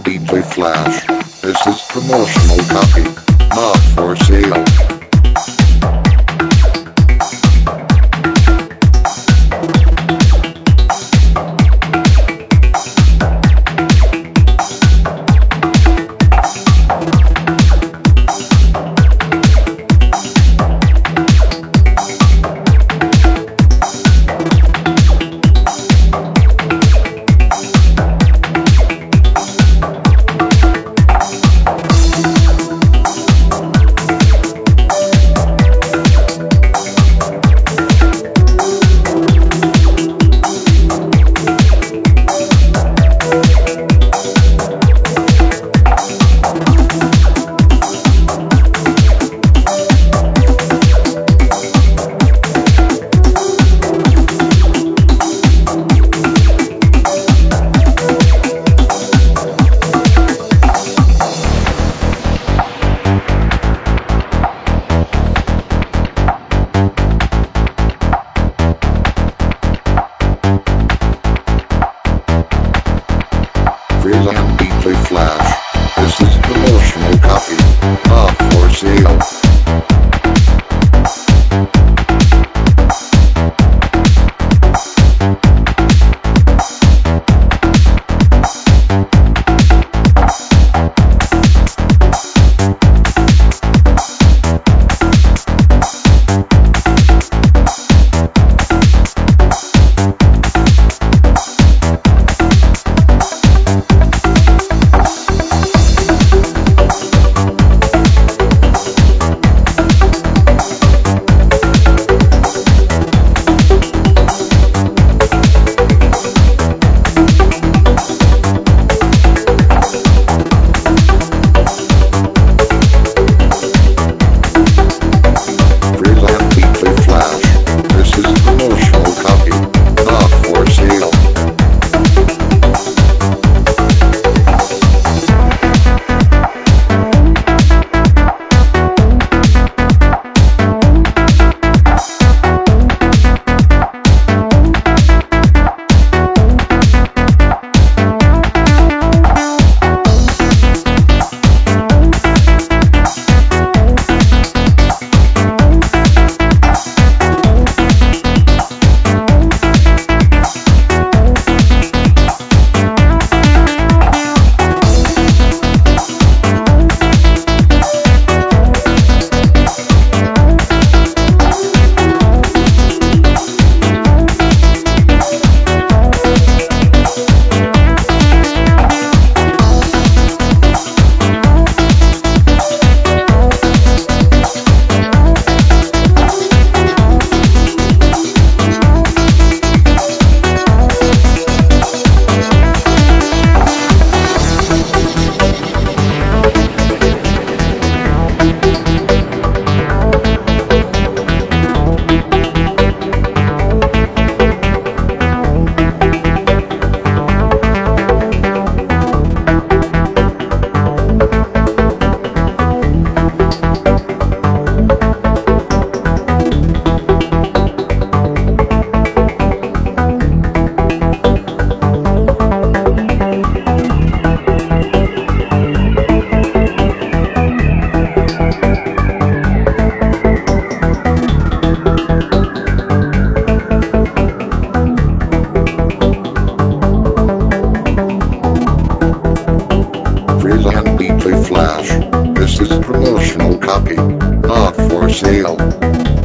DJ Flash. This is promotional copy. Not for sale. Freeland promotional copy. Not for sale.